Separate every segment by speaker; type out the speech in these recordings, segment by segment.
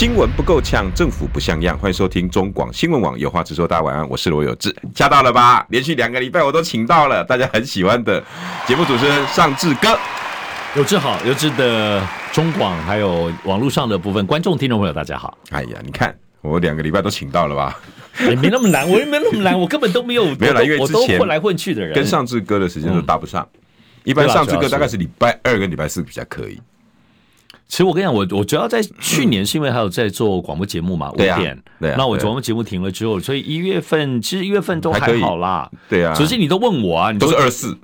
Speaker 1: 新闻不够呛，政府不像样。欢迎收听中广新闻网有话直说。大家晚安，我是罗有志。加到了吧？连续两个礼拜我都请到了大家很喜欢的节目主持人尚志哥。
Speaker 2: 有志好，有志的中广还有网络上的部分观众听众朋友，大家好。
Speaker 1: 哎呀，你看我两个礼拜都请到了吧？
Speaker 2: 也没那么难，我也没那么难，我根本都没有
Speaker 1: 没有来，因为
Speaker 2: 我都混来混去的人，
Speaker 1: 跟尚志哥的时间都搭不上。嗯、一般尚志哥大概是礼拜二跟礼拜四比较可以。
Speaker 2: 其实我跟你讲，我我主要在去年是因为还有在做广播节目嘛，五点、嗯，对啊，那我广播节目停了之后，所以一月份其实一月份都还好啦，
Speaker 1: 对啊。
Speaker 2: 只是你都问我啊，你
Speaker 1: 都是二四。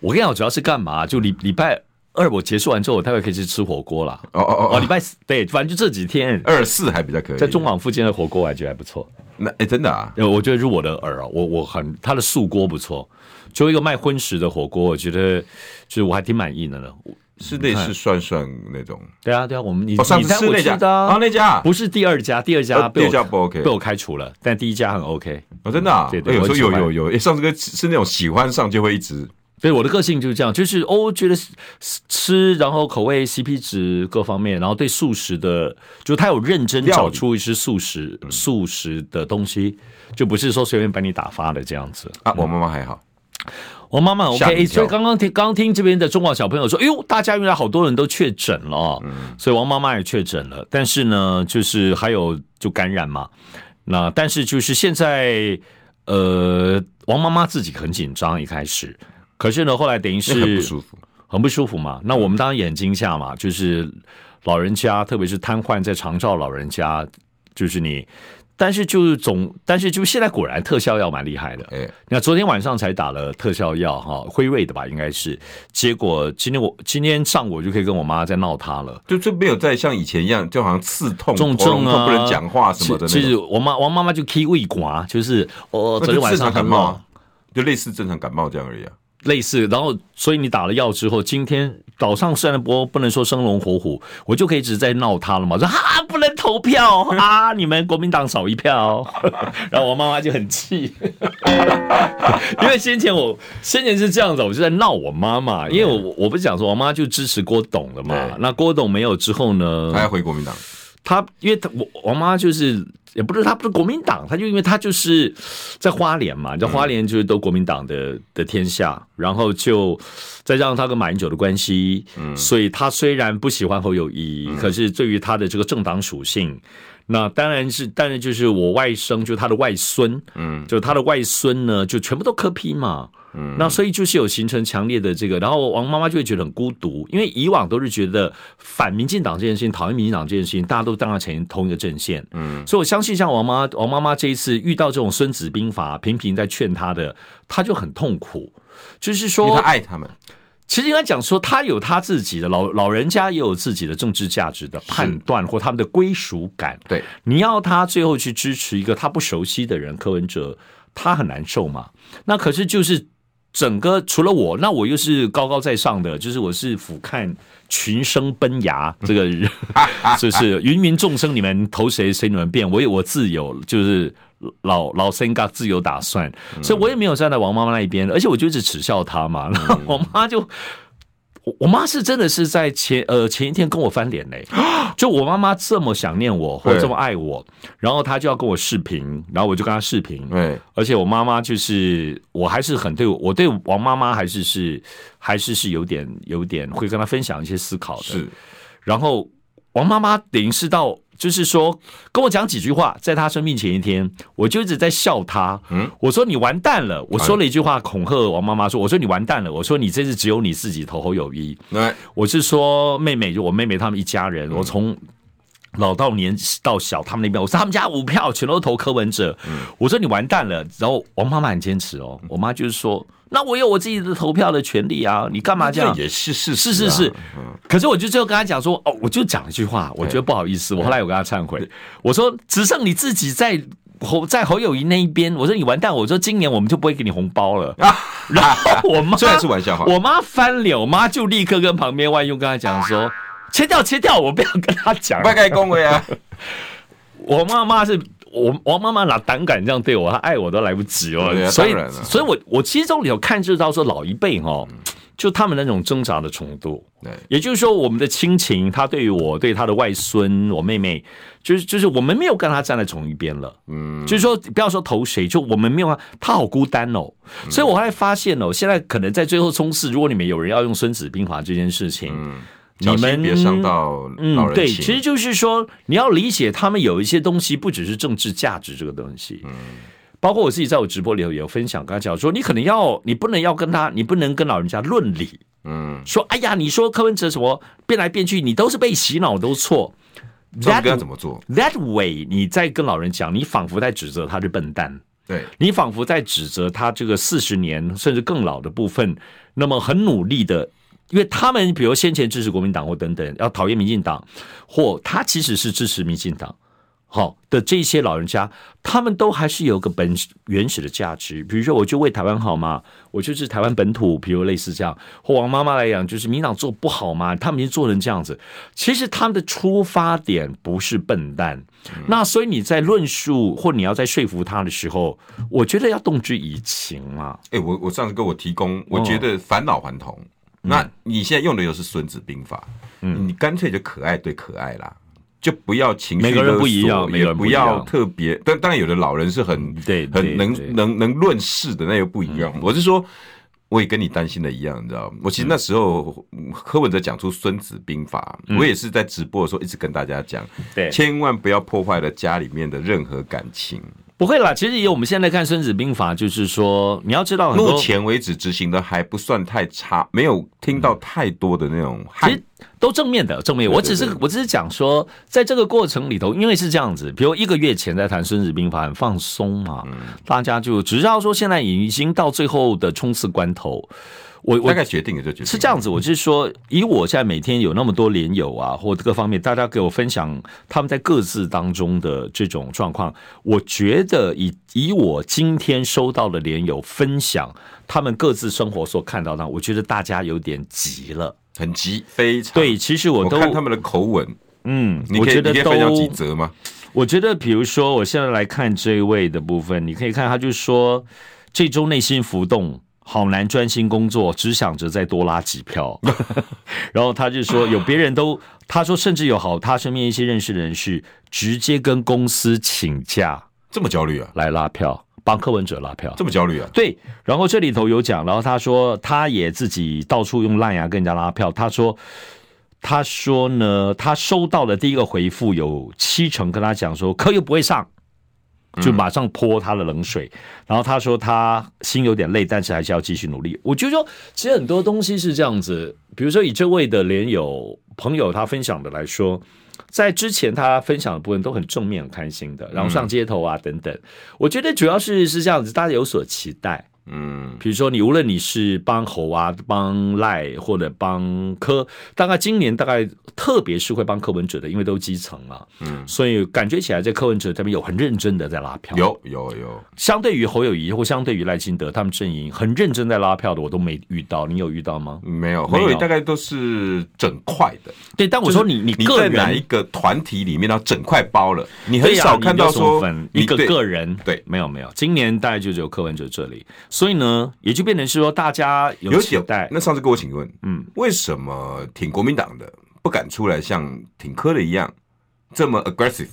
Speaker 2: 我跟你讲，我主要是干嘛？就礼礼拜二我结束完之后，我大概可以去吃火锅啦。
Speaker 1: 哦哦哦，
Speaker 2: 礼拜四对，反正就这几天，
Speaker 1: 二四还比较可以，
Speaker 2: 在中广附近的火锅我还觉得还不错。
Speaker 1: 那哎，真的啊，
Speaker 2: 我觉得入我的耳啊，我我很他的素锅不错，就一个卖荤食的火锅，我觉得就是我还挺满意的呢。
Speaker 1: 是类似涮涮那种，
Speaker 2: 对啊对啊，我们你
Speaker 1: 上次吃那家。啊。那家。
Speaker 2: 不是第二家，第二家被
Speaker 1: 我不 OK
Speaker 2: 被我开除了，但第一家很 OK
Speaker 1: 哦，真的啊，对对，有时候有有有，哎，上次跟是那种喜欢上就会一直，
Speaker 2: 对我的个性就是这样，就是哦觉得吃，然后口味 CP 值各方面，然后对素食的，就他有认真找出一些素食素食的东西，就不是说随便把你打发的这样子。
Speaker 1: 啊。我妈妈还好。
Speaker 2: 我妈妈 OK，所以刚刚听刚刚听这边的中广小朋友说，哎呦，大家原来好多人都确诊了，嗯，所以王妈妈也确诊了，但是呢，就是还有就感染嘛，那但是就是现在，呃，王妈妈自己很紧张一开始，可是呢，后来等于是
Speaker 1: 很不舒服，
Speaker 2: 很不舒服嘛，那我们当然也很惊吓嘛，就是老人家，特别是瘫痪在长照老人家，就是你。但是就是总，但是就现在果然特效药蛮厉害的。哎，你看昨天晚上才打了特效药哈，辉瑞的吧，应该是。结果今天我今天上午我就可以跟我妈在闹他了，
Speaker 1: 就就没有再像以前一样，就好像刺痛、重症啊，不能讲话什么的。
Speaker 2: 其实我妈王妈妈就 K 胃管，就是我昨天晚上感冒，
Speaker 1: 就类似正常感冒这样而已啊。
Speaker 2: 类似，然后所以你打了药之后，今天早上虽然不不能说生龙活虎，我就可以一直在闹他了嘛，说啊不能投票 啊，你们国民党少一票，然后我妈妈就很气，因为先前我先前是这样子，我就在闹我妈妈，因为我我不是讲说我妈就支持郭董了嘛，那郭董没有之后呢，
Speaker 1: 他要回国民党，
Speaker 2: 他因为他我我妈就是。也不是他不是国民党，他就因为他就是在花莲嘛，在花莲就是都国民党的的天下，然后就再加上他跟马英九的关系，嗯，所以他虽然不喜欢侯友谊，可是对于他的这个政党属性，那当然是当然就是我外甥就他的外孙，嗯，就他的外孙呢就全部都磕批嘛。嗯，那所以就是有形成强烈的这个，然后王妈妈就会觉得很孤独，因为以往都是觉得反民进党这件事情，讨厌民进党这件事情，大家都当然成同一个阵线。嗯，所以我相信像王妈王妈妈这一次遇到这种孙子兵法，频频在劝她的，她就很痛苦。就是说，
Speaker 1: 他爱他们，
Speaker 2: 其实应该讲说，他有他自己的老老人家，也有自己的政治价值的判断或他们的归属感。
Speaker 1: 对，
Speaker 2: 你要他最后去支持一个他不熟悉的人，柯文哲，他很难受嘛。那可是就是。整个除了我，那我又是高高在上的，就是我是俯瞰群生奔崖，这个 就是芸芸众生，你们投谁谁你们变，我有我自有，就是老老身嘎自有打算，所以我也没有站在王妈妈那一边，而且我就一直耻笑她嘛，然后我妈就。我妈是真的是在前呃前一天跟我翻脸嘞，就我妈妈这么想念我或者这么爱我，然后她就要跟我视频，然后我就跟她视频，对，而且我妈妈就是我还是很对我对王妈妈还是是还是是有点有点会跟她分享一些思考的，是，然后王妈妈等于是到。就是说，跟我讲几句话，在他生病前一天，我就一直在笑他。嗯，我说你完蛋了。我说了一句话恐吓王妈妈说：“我说你完蛋了。”我说你这次只有你自己投侯友宜。对，我是说妹妹，就我妹妹他们一家人，我从老到年到小，他们那边，我说他们家五票全都投柯文哲。嗯我说你完蛋了。然后王妈妈很坚持哦，我妈就是说。那我有我自己的投票的权利啊！你干嘛这样？
Speaker 1: 也是是
Speaker 2: 是是是。可是我就最后跟他讲说，哦，我就讲一句话，我觉得不好意思。我后来我跟他忏悔，我说只剩你自己在侯在侯友谊那一边，我说你完蛋，我说今年我们就不会给你红包了。啊 然后我妈
Speaker 1: 虽然是玩笑话，
Speaker 2: 我妈翻脸，我妈就立刻跟旁边万用跟他讲说，切掉切掉，我不要跟他讲。
Speaker 1: 不该恭维啊！
Speaker 2: 我妈妈是我我妈妈哪胆敢这样对我？她爱我都来不及哦。
Speaker 1: 啊、
Speaker 2: 所以所以我我其中里头看就到说老一辈哈、就他们那种挣扎的程度，对，也就是说，我们的亲情，他对于我，对他的外孙，我妹妹，就是就是我们没有跟他站在同一边了，嗯，就是说，不要说投谁，就我们没有，他好孤单哦，所以我后来发现哦，现在可能在最后冲刺，如果你们有人要用《孙子兵法》这件事情，嗯，你们
Speaker 1: 别伤到
Speaker 2: 嗯，对，其实就是说，你要理解他们有一些东西，不只是政治价值这个东西，嗯。包括我自己在我直播里头也有分享，刚才讲说，你可能要，你不能要跟他，你不能跟老人家论理，嗯，说，哎呀，你说柯文哲什么变来变去，你都是被洗脑，都错。
Speaker 1: 那该怎么做
Speaker 2: ？That way，你在跟老人讲，你仿佛在指责他是笨蛋，
Speaker 1: 对，
Speaker 2: 你仿佛在指责他这个四十年甚至更老的部分，那么很努力的，因为他们比如先前支持国民党或等等，要讨厌民进党，或他其实是支持民进党。好的，这些老人家，他们都还是有个本原始的价值。比如说，我就为台湾好嘛，我就是台湾本土。比如类似这样，或王妈妈来讲，就是民党做不好嘛，他们已经做成这样子。其实他们的出发点不是笨蛋。嗯、那所以你在论述或你要在说服他的时候，我觉得要动之以情嘛。
Speaker 1: 哎，我我上次给我提供，我觉得返老还童。嗯、那你现在用的又是《孙子兵法》，嗯，你干脆就可爱对可爱啦。就不要情绪勒索，
Speaker 2: 每个人不一样，每个人不一样，
Speaker 1: 也不要特别。但当然，有的老人是很
Speaker 2: 对，
Speaker 1: 很能能能论事的，那又不一样。我是说，我也跟你担心的一样，你知道吗？我其实那时候柯文哲讲出《孙子兵法》，我也是在直播的时候一直跟大家讲，对，千万不要破坏了家里面的任何感情。
Speaker 2: 不会啦，其实以我们现在看《孙子兵法》，就是说你要知道，
Speaker 1: 目前为止执行的还不算太差，没有听到太多的那种害。
Speaker 2: 都正面的，正面。我只是我只是讲说，在这个过程里头，因为是这样子，比如一个月前在谈《孙子兵法》，很放松嘛，大家就只知道说，现在已经到最后的冲刺关头。我我
Speaker 1: 大概决定了就决定
Speaker 2: 是这样子。我就是说，以我现在每天有那么多连友啊，或各方面，大家给我分享他们在各自当中的这种状况，我觉得以以我今天收到的连友分享他们各自生活所看到的，我觉得大家有点急了。
Speaker 1: 很急，非常
Speaker 2: 对。其实我都
Speaker 1: 我看他们的口吻，
Speaker 2: 嗯，
Speaker 1: 你可以，你可以分享几则吗？
Speaker 2: 我觉得，比如说，我现在来看这一位的部分，你可以看，他就说这周内心浮动，好难专心工作，只想着再多拉几票。然后他就说，有别人都，他说甚至有好，他身边一些认识的人是直接跟公司请假，
Speaker 1: 这么焦虑啊，
Speaker 2: 来拉票。帮柯文哲拉票，
Speaker 1: 这么焦虑啊？
Speaker 2: 对，然后这里头有讲，然后他说他也自己到处用烂牙跟人家拉票。他说，他说呢，他收到的第一个回复有七成跟他讲说柯又不会上，就马上泼他的冷水。嗯、然后他说他心有点累，但是还是要继续努力。我就说，其实很多东西是这样子，比如说以这位的连友朋友他分享的来说。在之前他分享的部分都很正面、很开心的，然后上街头啊等等，我觉得主要是是这样子，大家有所期待。嗯，比如说你无论你是帮侯啊、帮赖或者帮柯，大概今年大概特别是会帮柯文哲的，因为都基层嘛，嗯，所以感觉起来在柯文哲这边有很认真的在拉票，
Speaker 1: 有有有。
Speaker 2: 相对于侯友谊或相对于赖清德他们阵营很认真在拉票的，我都没遇到，你有遇到吗？
Speaker 1: 没有，侯友谊大概都是整块的。
Speaker 2: 对，但我说你你个人
Speaker 1: 你在哪一个团体里面，要整块包了，你很少看到说
Speaker 2: 一个个人。对，没有没有，今年大概就只有柯文哲这里。所以呢，也就变成是说，大家有期待。
Speaker 1: 那上次跟我请问，嗯，为什么挺国民党的不敢出来像挺科的一样这么 aggressive？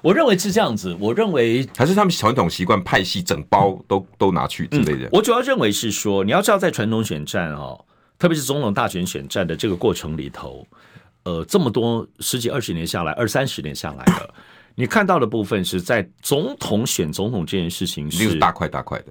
Speaker 2: 我认为是这样子。我认为
Speaker 1: 还是他们传统习惯派系整包都、嗯、都拿去之类的、嗯。
Speaker 2: 我主要认为是说，你要知道，在传统选战哦，特别是总统大选选战的这个过程里头，呃，这么多十几二十年下来，二三十年下来的。你看到的部分是在总统选总统这件事情是
Speaker 1: 大块大块的。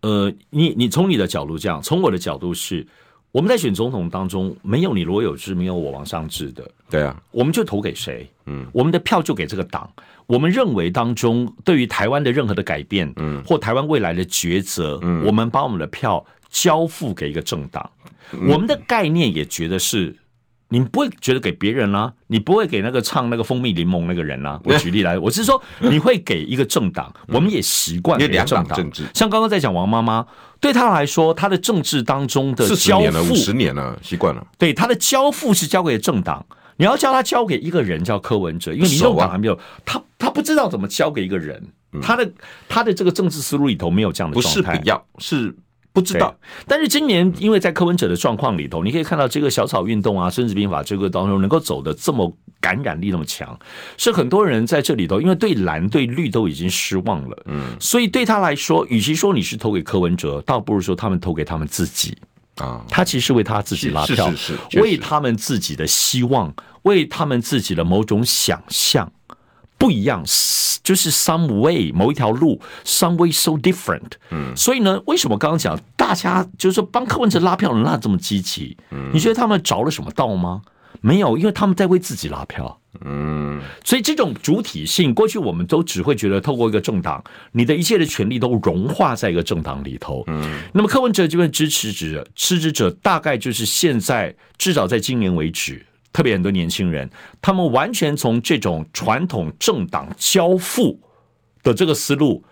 Speaker 2: 呃，你你从你的角度这样，从我的角度是，我们在选总统当中没有你罗有志，没有我王尚志的。
Speaker 1: 对啊，
Speaker 2: 我们就投给谁？嗯，我们的票就给这个党。我们认为当中对于台湾的任何的改变，嗯，或台湾未来的抉择，嗯，我们把我们的票交付给一个政党。我们的概念也觉得是。你不会觉得给别人啦、啊，你不会给那个唱那个蜂蜜柠檬那个人啦、啊。我举例来，我是说你会给一个政党，我们也习惯给政党政治。像刚刚在讲王妈妈，对她来说，她的政治当中的交付，
Speaker 1: 五十年了，习惯了。
Speaker 2: 对她的交付是交给政党，你要叫她交给一个人叫柯文哲，因为民众党还没有他，他不知道怎么交给一个人，他的他的这个政治思路里头没有这样的状态，
Speaker 1: 不是不要是。不知道，
Speaker 2: 但是今年因为在柯文哲的状况里头，你可以看到这个小草运动啊，孙子兵法这个当中能够走的这么感染力那么强，是很多人在这里头，因为对蓝对绿都已经失望了，嗯，所以对他来说，与其说你是投给柯文哲，倒不如说他们投给他们自己。啊，他其实是为他自己拉票，是是是，为他们自己的希望，为他们自己的某种想象。不一样，就是 some way 某一条路，some way so different。嗯，所以呢，为什么刚刚讲大家就是说帮柯文哲拉票拉这么积极？嗯，你觉得他们着了什么道吗？没有，因为他们在为自己拉票。嗯，所以这种主体性，过去我们都只会觉得透过一个政党，你的一切的权利都融化在一个政党里头。嗯，那么柯文哲这边支持者、支持者，大概就是现在至少在今年为止。特别很多年轻人，他们完全从这种传统政党交付的这个思路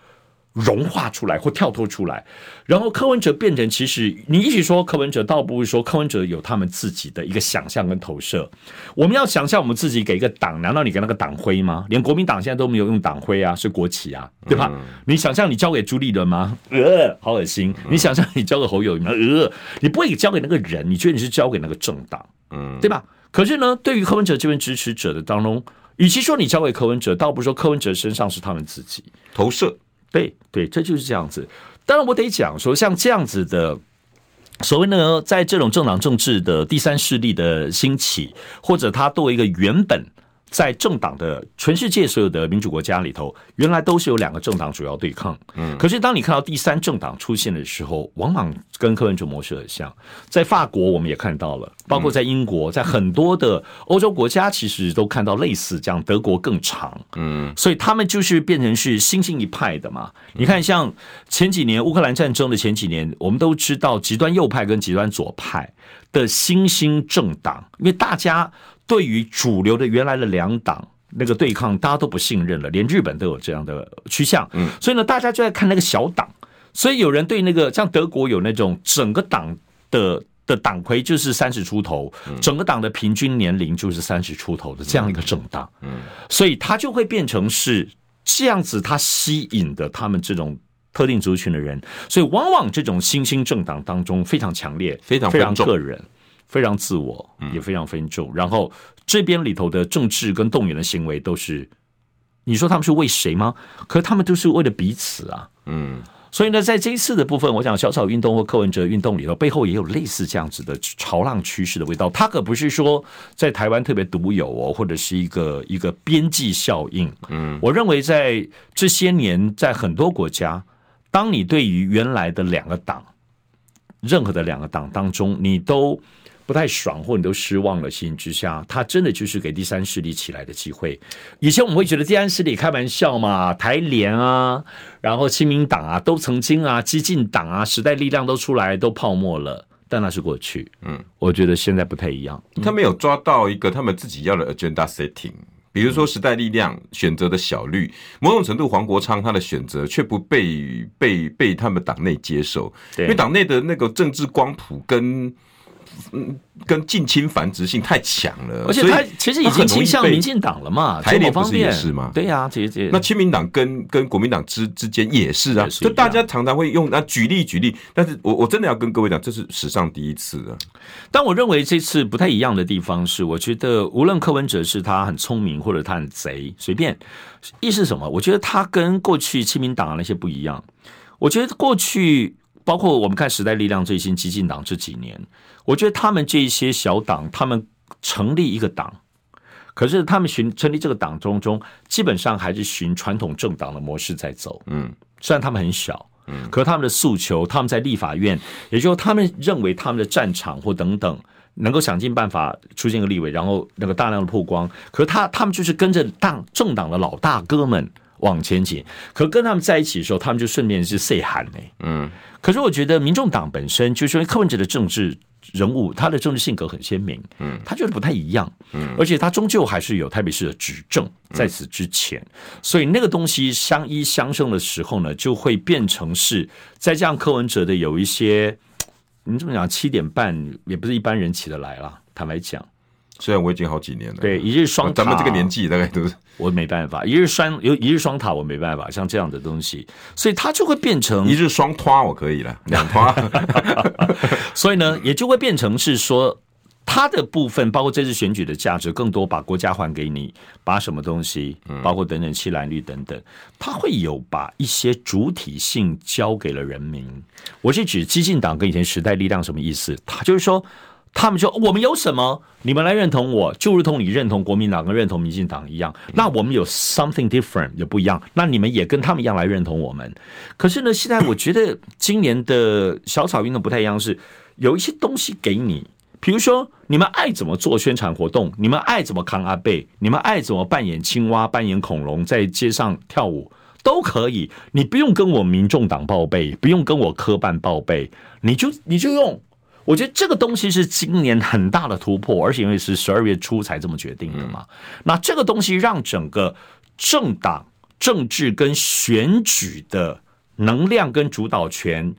Speaker 2: 融化出来或跳脱出来，然后柯文哲变成，其实你一起说柯文哲，倒不如说柯文哲有他们自己的一个想象跟投射。我们要想象我们自己给一个党，难道你给那个党徽吗？连国民党现在都没有用党徽啊，是国旗啊，对吧？嗯、你想象你交给朱立伦吗？呃，好恶心。你想象你交给侯友宜吗？呃，你不会交给那个人，你觉得你是交给那个政党，嗯，对吧？可是呢，对于柯文哲这边支持者的当中，与其说你交给柯文哲，倒不如说柯文哲身上是他们自己
Speaker 1: 投射。
Speaker 2: 对对，这就是这样子。当然，我得讲说，像这样子的所谓呢，在这种政党政治的第三势力的兴起，或者他作为一个原本。在政党的全世界所有的民主国家里头，原来都是有两个政党主要对抗。嗯，可是当你看到第三政党出现的时候，往往跟柯文哲模式很像。在法国我们也看到了，包括在英国，在很多的欧洲国家，其实都看到类似这样。德国更长，嗯，所以他们就是变成是新兴一派的嘛。你看，像前几年乌克兰战争的前几年，我们都知道极端右派跟极端左派的新兴政党，因为大家。对于主流的原来的两党那个对抗，大家都不信任了，连日本都有这样的趋向。嗯，所以呢，大家就在看那个小党。所以有人对那个像德国有那种整个党的的党魁就是三十出头，整个党的平均年龄就是三十出头的这样一个政党。嗯，所以他就会变成是这样子，他吸引的他们这种特定族群的人。所以往往这种新兴政党当中非常强烈，非常非常个人。非常自我，也非常分众。然后这边里头的政治跟动员的行为都是，你说他们是为谁吗？可是他们都是为了彼此啊。嗯，所以呢，在这一次的部分，我想小草运动或柯文哲运动里头，背后也有类似这样子的潮浪趋势的味道。它可不是说在台湾特别独有哦，或者是一个一个边际效应。嗯，我认为在这些年，在很多国家，当你对于原来的两个党，任何的两个党当中，你都不太爽，或你都失望了，情形之下，他真的就是给第三势力起来的机会。以前我们会觉得第三势力开玩笑嘛，台联啊，然后亲民党啊，都曾经啊，激进党啊，时代力量都出来都泡沫了，但那是过去。嗯，我觉得现在不太一样，
Speaker 1: 他没有抓到一个他们自己要的 agenda setting，比如说时代力量选择的小绿，某种程度黄国昌他的选择却不被被被他们党内接受，因为党内的那个政治光谱跟。嗯，跟近亲繁殖性太强了，
Speaker 2: 而且他其实已经倾向民进党了嘛，
Speaker 1: 台联不是也是吗？
Speaker 2: 对呀、啊，这这
Speaker 1: 那亲民党跟跟国民党之之间也是啊，就大家常常会用那举例举例，但是我我真的要跟各位讲，这是史上第一次啊。
Speaker 2: 但我认为这次不太一样的地方是，我觉得无论柯文哲是他很聪明，或者他很贼，随便意思是什么？我觉得他跟过去亲民党的那些不一样。我觉得过去。包括我们看时代力量最新激进党这几年，我觉得他们这一些小党，他们成立一个党，可是他们寻成立这个党中中，基本上还是循传统政党的模式在走。嗯，虽然他们很小，嗯，可是他们的诉求，他们在立法院，也就是他们认为他们的战场或等等，能够想尽办法出现个立委，然后那个大量的曝光。可是他他们就是跟着党政党的老大哥们往前进，可跟他们在一起的时候，他们就顺便是 say 喊呢。嗯。可是我觉得，民众党本身就是因为柯文哲的政治人物，他的政治性格很鲜明，
Speaker 1: 嗯，
Speaker 2: 他觉得不太一样，
Speaker 1: 嗯，
Speaker 2: 而且他终究还是有台北市的执政在此之前，嗯，所以那个东西相依相生的时候呢，就会变成是在这样柯文哲的有一些，你怎么讲七点半也不是一般人起得来了，坦白讲。
Speaker 1: 虽然我已经好几年了，
Speaker 2: 对，一日双塔，
Speaker 1: 咱们这个年纪大概都是
Speaker 2: 我没办法，一日双有一日双塔我没办法，像这样的东西，所以它就会变成
Speaker 1: 一日双拖我可以了，两拖，
Speaker 2: 所以呢，也就会变成是说，它的部分包括这次选举的价值更多，把国家还给你，把什么东西，包括等等七蓝绿等等，它会有把一些主体性交给了人民。我是指激进党跟以前时代力量什么意思？他就是说。他们说我们有什么，你们来认同我，就如同你认同国民党跟认同民进党一样。那我们有 something different 也不一样，那你们也跟他们一样来认同我们。可是呢，现在我觉得今年的小草运动不太一样，是有一些东西给你，比如说你们爱怎么做宣传活动，你们爱怎么扛阿贝，你们爱怎么扮演青蛙、扮演恐龙，在街上跳舞都可以。你不用跟我民众党报备，不用跟我科办报备，你就你就用。我觉得这个东西是今年很大的突破，而且因为是十二月初才这么决定的嘛。那这个东西让整个政党政治跟选举的能量跟主导权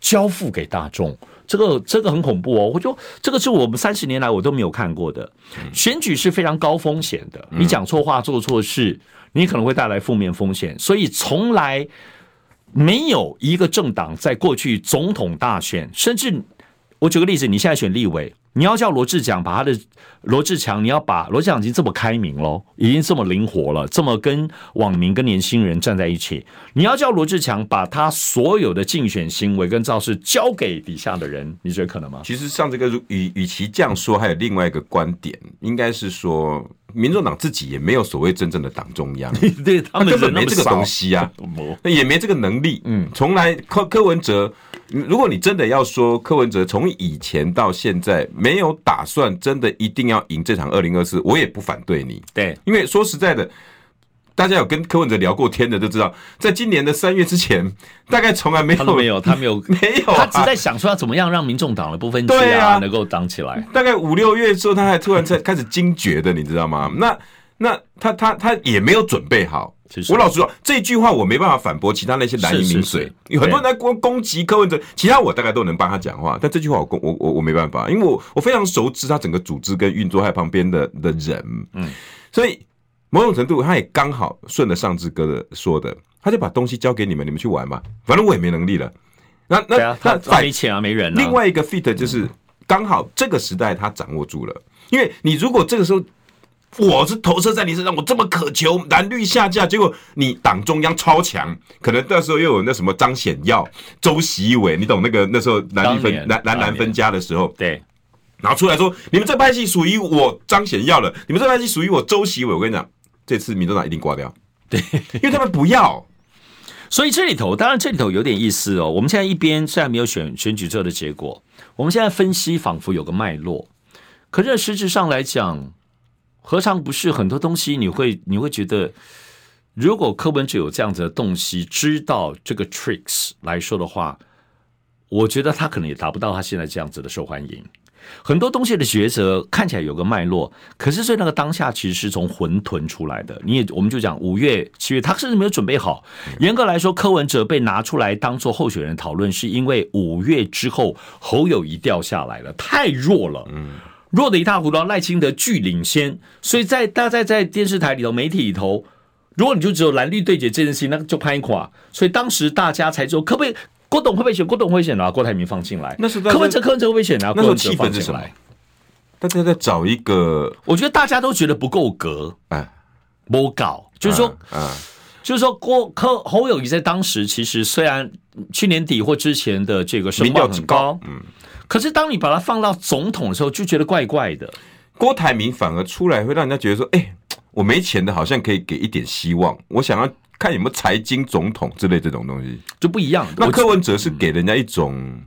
Speaker 2: 交付给大众，这个这个很恐怖哦。我觉得这个是我们三十年来我都没有看过的。选举是非常高风险的，你讲错话做错事，你可能会带来负面风险，所以从来没有一个政党在过去总统大选甚至。我举个例子，你现在选立委，你要叫罗志强把他的罗志强，你要把罗志强已经这么开明了，已经这么灵活了，这么跟网民跟年轻人站在一起，你要叫罗志强把他所有的竞选行为跟造势交给底下的人，你觉得可能吗？
Speaker 1: 其实像这个，与与其这样说，还有另外一个观点，应该是说，民众党自己也没有所谓真正的党中央，
Speaker 2: 对他们
Speaker 1: 根本没这个东西啊，也没这个能力，嗯，从来柯柯文哲。如果你真的要说柯文哲从以前到现在没有打算真的一定要赢这场二零二四，我也不反对你。
Speaker 2: 对，
Speaker 1: 因为说实在的，大家有跟柯文哲聊过天的都知道，在今年的三月之前，大概从来没有，
Speaker 2: 他没有，他没有，
Speaker 1: 没有，
Speaker 2: 他只在想说要怎么样让民众党的部分
Speaker 1: 对啊
Speaker 2: 能够挡起来。
Speaker 1: 大概五六月之后，他还突然才开始惊觉的，你知道吗？那那他他他也没有准备好。我老实说，这句话我没办法反驳其他那些蓝营名嘴，有很多人在攻攻击柯文哲，其他我大概都能帮他讲话，但这句话我我我我没办法，因为我我非常熟知他整个组织跟运作，还有旁边的的人，嗯，所以某种程度他也刚好顺着上志哥的说的，他就把东西交给你们，你们去玩吧，反正我也没能力了。那那那
Speaker 2: 反没钱啊，没人。
Speaker 1: 另外一个 fit 就是刚好这个时代他掌握住了，因为你如果这个时候。我是投射在你身上，我这么渴求蓝绿下架，结果你党中央超强，可能到时候又有那什么张显耀、周习伟，你懂那个那时候蓝绿分蓝蓝蓝分家的时候，
Speaker 2: 对，
Speaker 1: 然后出来说你们这派系属于我张显耀了，你们这派系属于我周习伟，我跟你讲，这次民主党一定挂掉，
Speaker 2: 对，
Speaker 1: 因为他们不要，
Speaker 2: 所以这里头当然这里头有点意思哦。我们现在一边虽然没有选选举之后的结果，我们现在分析仿佛有个脉络，可是实质上来讲。何尝不是很多东西？你会你会觉得，如果柯文哲有这样子的洞悉，知道这个 tricks 来说的话，我觉得他可能也达不到他现在这样子的受欢迎。很多东西的抉择看起来有个脉络，可是所以那个当下其实是从混沌出来的。你也我们就讲五月、七月，他甚至没有准备好。严格来说，柯文哲被拿出来当做候选人讨论，是因为五月之后侯友谊掉下来了，太弱了。嗯。弱的一塌糊涂，赖清德巨领先，所以在大家在在电视台里头、媒体里头，如果你就只有蓝绿对决这件事情，那就拍垮。所以当时大家才说，可不可以郭董会不会选？郭董会选啊，郭台铭放进来。
Speaker 1: 那是
Speaker 2: 柯文哲，柯文哲会不会选啊？
Speaker 1: 那时候气氛是什么？大家在找一个，
Speaker 2: 我觉得大家都觉得不够格，哎，不搞，就是说，啊，就是说郭柯侯友谊在当时其实虽然去年底或之前的这个声望很高，嗯。可是，当你把它放到总统的时候，就觉得怪怪的。
Speaker 1: 郭台铭反而出来，会让人家觉得说：“哎、欸，我没钱的，好像可以给一点希望。我想要看有没有财经总统之类这种东西，
Speaker 2: 就不一样。”
Speaker 1: 那柯文哲是给人家一种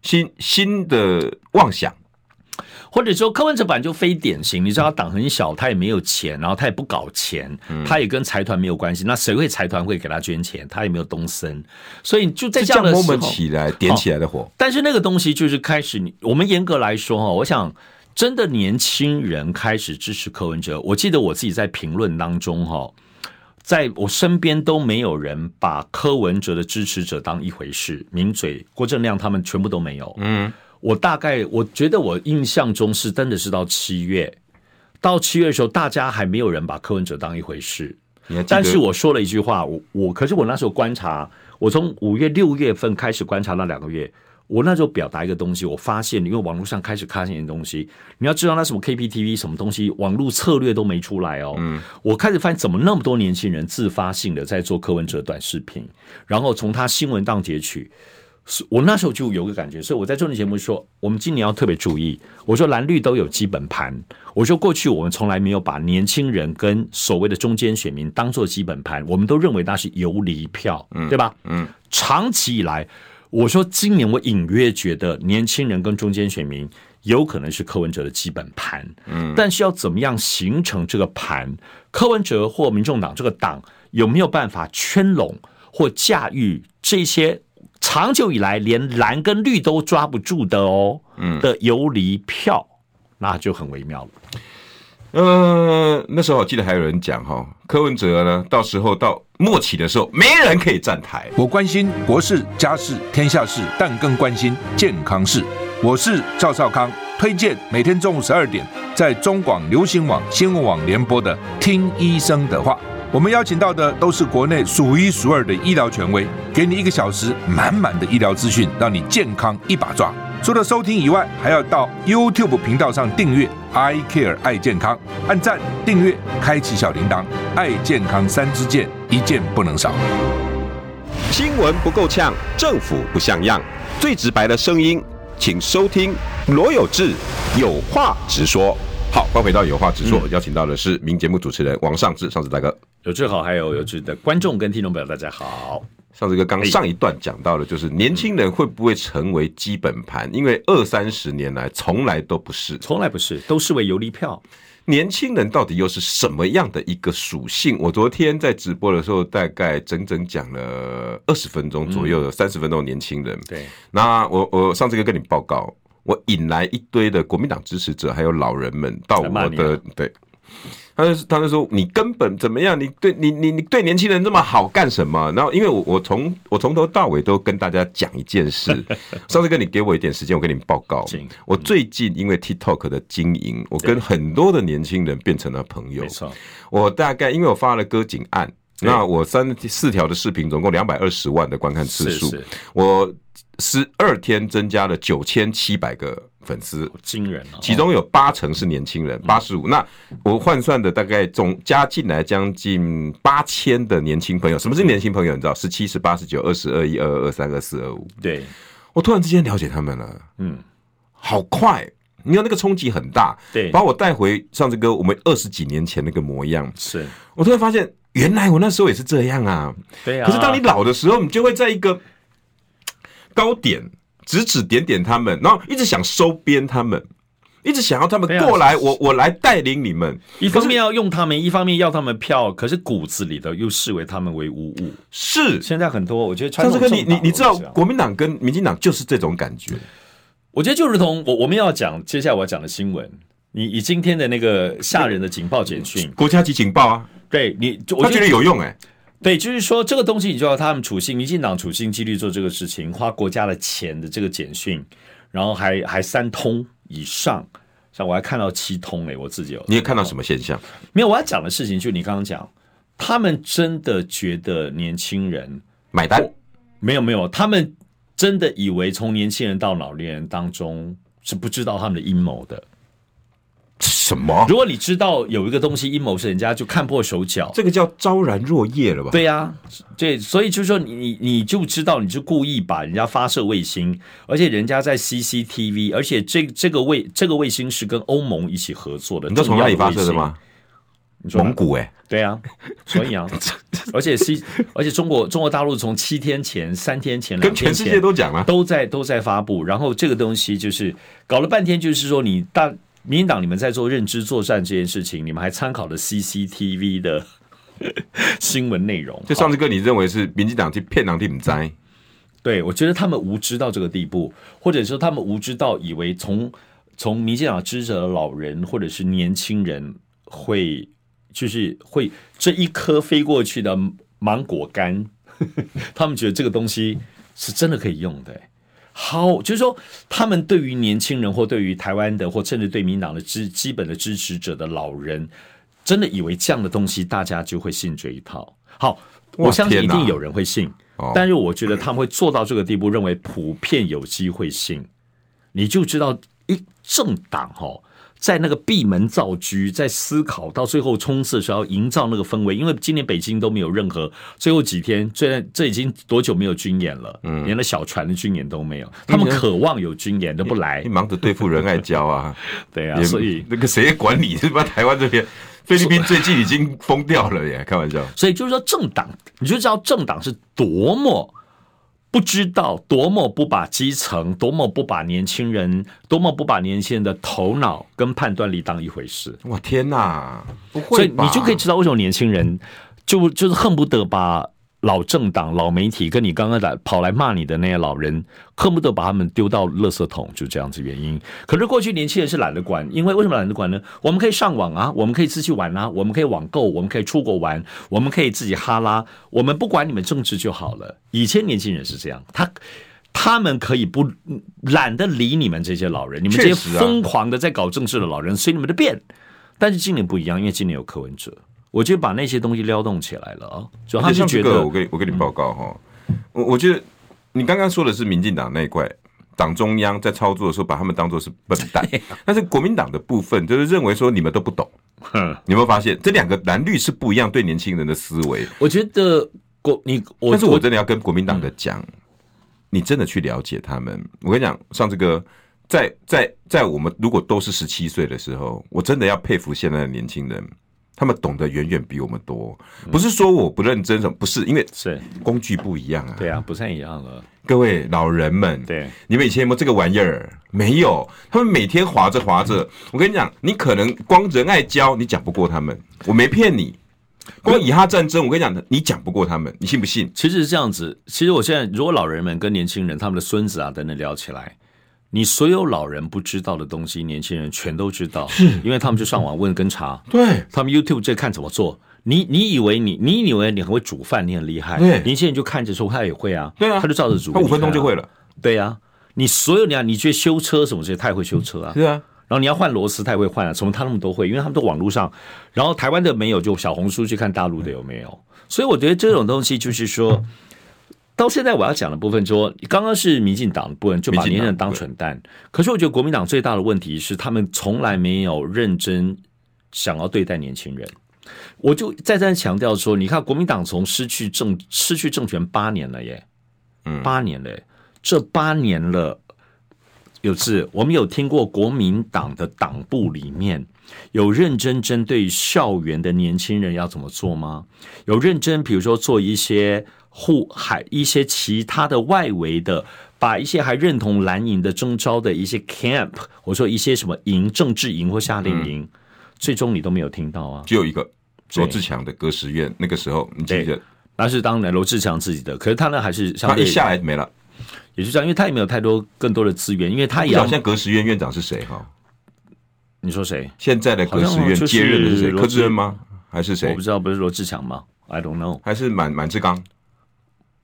Speaker 1: 新新的妄想。
Speaker 2: 或者说柯文哲版就非典型，你知道他党很小，他也没有钱，然后他也不搞钱，他也跟财团没有关系。那谁会财团会给他捐钱？他也没有东森，所以就在这样的时候
Speaker 1: 起来点起来的火。
Speaker 2: 但是那个东西就是开始，我们严格来说哈，我想真的年轻人开始支持柯文哲。我记得我自己在评论当中哈，在我身边都没有人把柯文哲的支持者当一回事，名嘴郭正亮他们全部都没有。嗯。我大概我觉得我印象中是真的是到七月，到七月的时候，大家还没有人把柯文哲当一回事。但是我说了一句话，我我可是我那时候观察，我从五月六月份开始观察那两个月，我那时候表达一个东西，我发现因为网络上开始看见东西，你要知道那什么 KPTV 什么东西，网络策略都没出来哦。嗯，我开始发现怎么那么多年轻人自发性的在做柯文哲短视频，然后从他新闻当截取。我那时候就有个感觉，所以我在综艺节目说，我们今年要特别注意。我说蓝绿都有基本盘，我说过去我们从来没有把年轻人跟所谓的中间选民当做基本盘，我们都认为那是游离票，对吧？嗯，长期以来，我说今年我隐约觉得年轻人跟中间选民有可能是柯文哲的基本盘，嗯，但是要怎么样形成这个盘？柯文哲或民众党这个党有没有办法圈拢或驾驭这些？长久以来，连蓝跟绿都抓不住的哦，嗯，的游离票，那就很微妙了。
Speaker 1: 呃，那时候我记得还有人讲哈，柯文哲呢，到时候到末期的时候，没人可以站台。
Speaker 3: 我关心国事、家事、天下事，但更关心健康事。我是赵少康，推荐每天中午十二点在中广流行网、新闻网联播的《听医生的话》。我们邀请到的都是国内数一数二的医疗权威，给你一个小时满满的医疗资讯，让你健康一把抓。除了收听以外，还要到 YouTube 频道上订阅 I Care 爱健康，按赞、订阅、开启小铃铛，爱健康三支箭，一件不能少。
Speaker 1: 新闻不够呛，政府不像样，最直白的声音，请收听罗有志有话直说。好，欢迎回到有话直说，邀请到的是名节目主持人王尚志，尚志大哥。
Speaker 2: 有志好，还有有志的观众跟听众朋友，大家好。
Speaker 1: 上次哥刚上一段讲到的，就是年轻人会不会成为基本盘？因为二三十年来从来都不是，
Speaker 2: 从来不是，都视为游离票。
Speaker 1: 年轻人到底又是什么样的一个属性？我昨天在直播的时候，大概整整讲了二十分钟左右，三十分钟年轻人。对，那我我上次哥跟你报告，我引来一堆的国民党支持者，还有老人们到我的对。他就他就说，你根本怎么样？你对你你你对年轻人这么好干什么？然后因为我我从我从头到尾都跟大家讲一件事。上次跟你给我一点时间，我跟你报告。我最近因为 TikTok 的经营，我跟很多的年轻人变成了朋友。没错，我大概因为我发了歌警案，那我三四条的视频总共两百二十万的观看次数，我十二天增加了九千七百个。粉丝
Speaker 2: 惊人，
Speaker 1: 其中有八成是年轻人，八十五。那我换算的大概总加进来将近八千的年轻朋友。什么是年轻朋友？你知道？十七、十八、十九、二十二、一、二二、二三、二四、二五。
Speaker 2: 对，
Speaker 1: 我突然之间了解他们了。嗯，好快，你看那个冲击很大，
Speaker 2: 对，
Speaker 1: 把我带回上次哥我们二十几年前那个模样。
Speaker 2: 是
Speaker 1: 我突然发现，原来我那时候也是这样啊。
Speaker 2: 对啊。
Speaker 1: 可是当你老的时候，你就会在一个高点。指指点点他们，然后一直想收编他们，一直想要他们过来，我我来带领你们。
Speaker 2: 一方面要用他们，一方面要他们票，可是骨子里的又视为他们为无物。
Speaker 1: 是，
Speaker 2: 现在很多，我觉得传统。
Speaker 1: 但是你你你知道，国民党跟民进党就是这种感觉。
Speaker 2: 我觉得就如同我我们要讲接下来我要讲的新闻，你以今天的那个吓人的警报简讯，
Speaker 1: 国家级警报啊，
Speaker 2: 对你，
Speaker 1: 我觉得有用哎、欸。
Speaker 2: 对，就是说这个东西，你就要他们处心，民进党处心积虑做这个事情，花国家的钱的这个简讯，然后还还三通以上，像我还看到七通哎，我自己有。
Speaker 1: 你也看到什么现象？
Speaker 2: 没有，我要讲的事情就你刚刚讲，他们真的觉得年轻人
Speaker 1: 买单？
Speaker 2: 没有没有，他们真的以为从年轻人到老年人当中是不知道他们的阴谋的。
Speaker 1: 什么？
Speaker 2: 如果你知道有一个东西阴谋是人家就看破手脚，
Speaker 1: 这个叫昭然若夜了吧？
Speaker 2: 对呀、啊，对，所以就是说你你你就知道你就故意把人家发射卫星，而且人家在 CCTV，而且这这个卫这个卫星是跟欧盟一起合作的。
Speaker 1: 你知道从哪里发射的吗？蒙古哎、欸，
Speaker 2: 对啊，所以啊，而且西，而且中国中国大陆从七天前、三天前、两天前
Speaker 1: 跟全世界都讲了，
Speaker 2: 都在都在发布。然后这个东西就是搞了半天，就是说你大民进党你们在做认知作战这件事情，你们还参考了 CCTV 的 新闻内容。
Speaker 1: 就上次哥，你认为是民进党去骗党，替你们栽？
Speaker 2: 对，我觉得他们无知到这个地步，或者说他们无知到以为从从民进党支持的老人或者是年轻人会。就是会这一颗飞过去的芒果干，他们觉得这个东西是真的可以用的。好，就是说他们对于年轻人或对于台湾的或甚至对民党的支基本的支持者的老人，真的以为这样的东西大家就会信这一套。好，我相信一定有人会信，但是我觉得他们会做到这个地步，认为普遍有机会信，你就知道一政党哈。在那个闭门造车，在思考到最后冲刺的时候，要营造那个氛围。因为今年北京都没有任何最后几天，虽然这已经多久没有军演了，嗯，连那小船的军演都没有。他们渴望有军演都不来，
Speaker 1: 你忙着 对付仁爱礁啊，
Speaker 2: 对啊，所以
Speaker 1: 那个谁管你？是吧？台湾这边，菲律宾最近已经疯掉了耶，开玩笑。
Speaker 2: 所以就是说，政党你就知道政党是多么。不知道多么不把基层，多么不把年轻人，多么不把年轻人的头脑跟判断力当一回事。
Speaker 1: 我天哪！不会，
Speaker 2: 所以你就可以知道为什么年轻人就就是恨不得把。老政党、老媒体跟你刚刚来跑来骂你的那些老人，恨不得把他们丢到垃圾桶，就这样子原因。可是过去年轻人是懒得管，因为为什么懒得管呢？我们可以上网啊，我们可以自己玩啊，我们可以网购，我们可以出国玩，我们可以自己哈拉，我们不管你们政治就好了。以前年轻人是这样，他他们可以不懒得理你们这些老人，你们这些疯狂的在搞政治的老人，随你们的便。但是今年不一样，因为今年有柯文哲。我就把那些东西撩动起来了啊！主要他就觉得，
Speaker 1: 我跟我跟你报告哈，我我觉得你刚刚说的是民进党那一块，党中央在操作的时候把他们当做是笨蛋，但是国民党的部分就是认为说你们都不懂。你有没有发现这两个蓝绿是不一样对年轻人的思维？
Speaker 2: 我觉得国你我，
Speaker 1: 但是我真的要跟国民党的讲，你真的去了解他们。我跟你讲，上次哥在在在我们如果都是十七岁的时候，我真的要佩服现在的年轻人。他们懂得远远比我们多，不是说我不认真什么，不是因为是工具不一样啊。
Speaker 2: 对啊，不太一样了。
Speaker 1: 各位老人们，
Speaker 2: 对，
Speaker 1: 你们以前有没有这个玩意儿？没有。他们每天划着划着，我跟你讲，你可能光仁爱教你讲不过他们，我没骗你。光以哈战争，我跟你讲，你讲不过他们，你信不信？
Speaker 2: 其实是这样子。其实我现在，如果老人们跟年轻人，他们的孙子啊等等聊起来。你所有老人不知道的东西，年轻人全都知道，是因为他们就上网问跟查。
Speaker 1: 对，
Speaker 2: 他们 YouTube 在看怎么做。你你以为你你以为你很会煮饭，你很厉害。
Speaker 1: 对，
Speaker 2: 年轻人就看着说他也会啊。
Speaker 1: 对啊，
Speaker 2: 他就照着煮，
Speaker 1: 他五分钟就会了。
Speaker 2: 对呀，你所有你啊，你觉得修车什么这些，他也会修车啊。
Speaker 1: 对啊，
Speaker 2: 然后你要换螺丝，他也会换啊。什么他那么都会，因为他们都网络上。然后台湾的没有，就小红书去看大陆的有没有。所以我觉得这种东西就是说。到现在我要讲的部分说，刚刚是民进党的部分就把年轻人当蠢蛋。可是我觉得国民党最大的问题是，他们从来没有认真想要对待年轻人。我就再三强调说，你看国民党从失去政失去政权八年了耶，嗯，八年了耶，这八年了，有次我们有听过国民党的党部里面有认真针对校园的年轻人要怎么做吗？有认真，比如说做一些。户海一些其他的外围的，把一些还认同蓝营的征召的一些 camp，我说一些什么营政治营或夏令营，嗯、最终你都没有听到啊。
Speaker 1: 只有一个罗志强的歌诗院，那个时候你记得？
Speaker 2: 那是当然罗志强自己的，可是他呢还是
Speaker 1: 他一下来没了，
Speaker 2: 也是这样，因为他也没有太多更多的资源，因为他也要。
Speaker 1: 现在歌诗院院长是谁哈？
Speaker 2: 你说谁？
Speaker 1: 现在的歌诗院接任的是谁？柯志恩吗？还是谁？
Speaker 2: 我不知道，不是罗志强吗？I don't know，
Speaker 1: 还是满满志刚？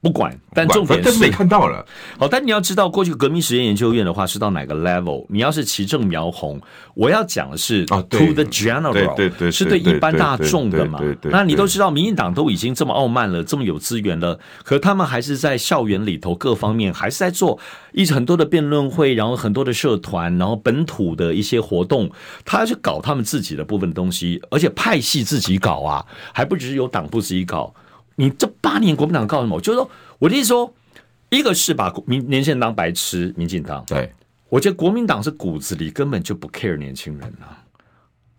Speaker 2: 不管，但重点是
Speaker 1: 没看到了。
Speaker 2: 好，但你要知道，过去革命实验研究院的话是到哪个 level？你要是旗正苗红，我要讲的是 to the general，
Speaker 1: 对对对，
Speaker 2: 是对一般大众的嘛？那你都知道，民进党都已经这么傲慢了，这么有资源了，可他们还是在校园里头各方面还是在做一很多的辩论会，然后很多的社团，然后本土的一些活动，他去搞他们自己的部分东西，而且派系自己搞啊，还不只是由党部自己搞。你这八年国民党告诉什么？就是说，我的意思说，一个是把民年轻人当白痴，民进党。
Speaker 1: 对，
Speaker 2: 我觉得国民党是骨子里根本就不 care 年轻人啊。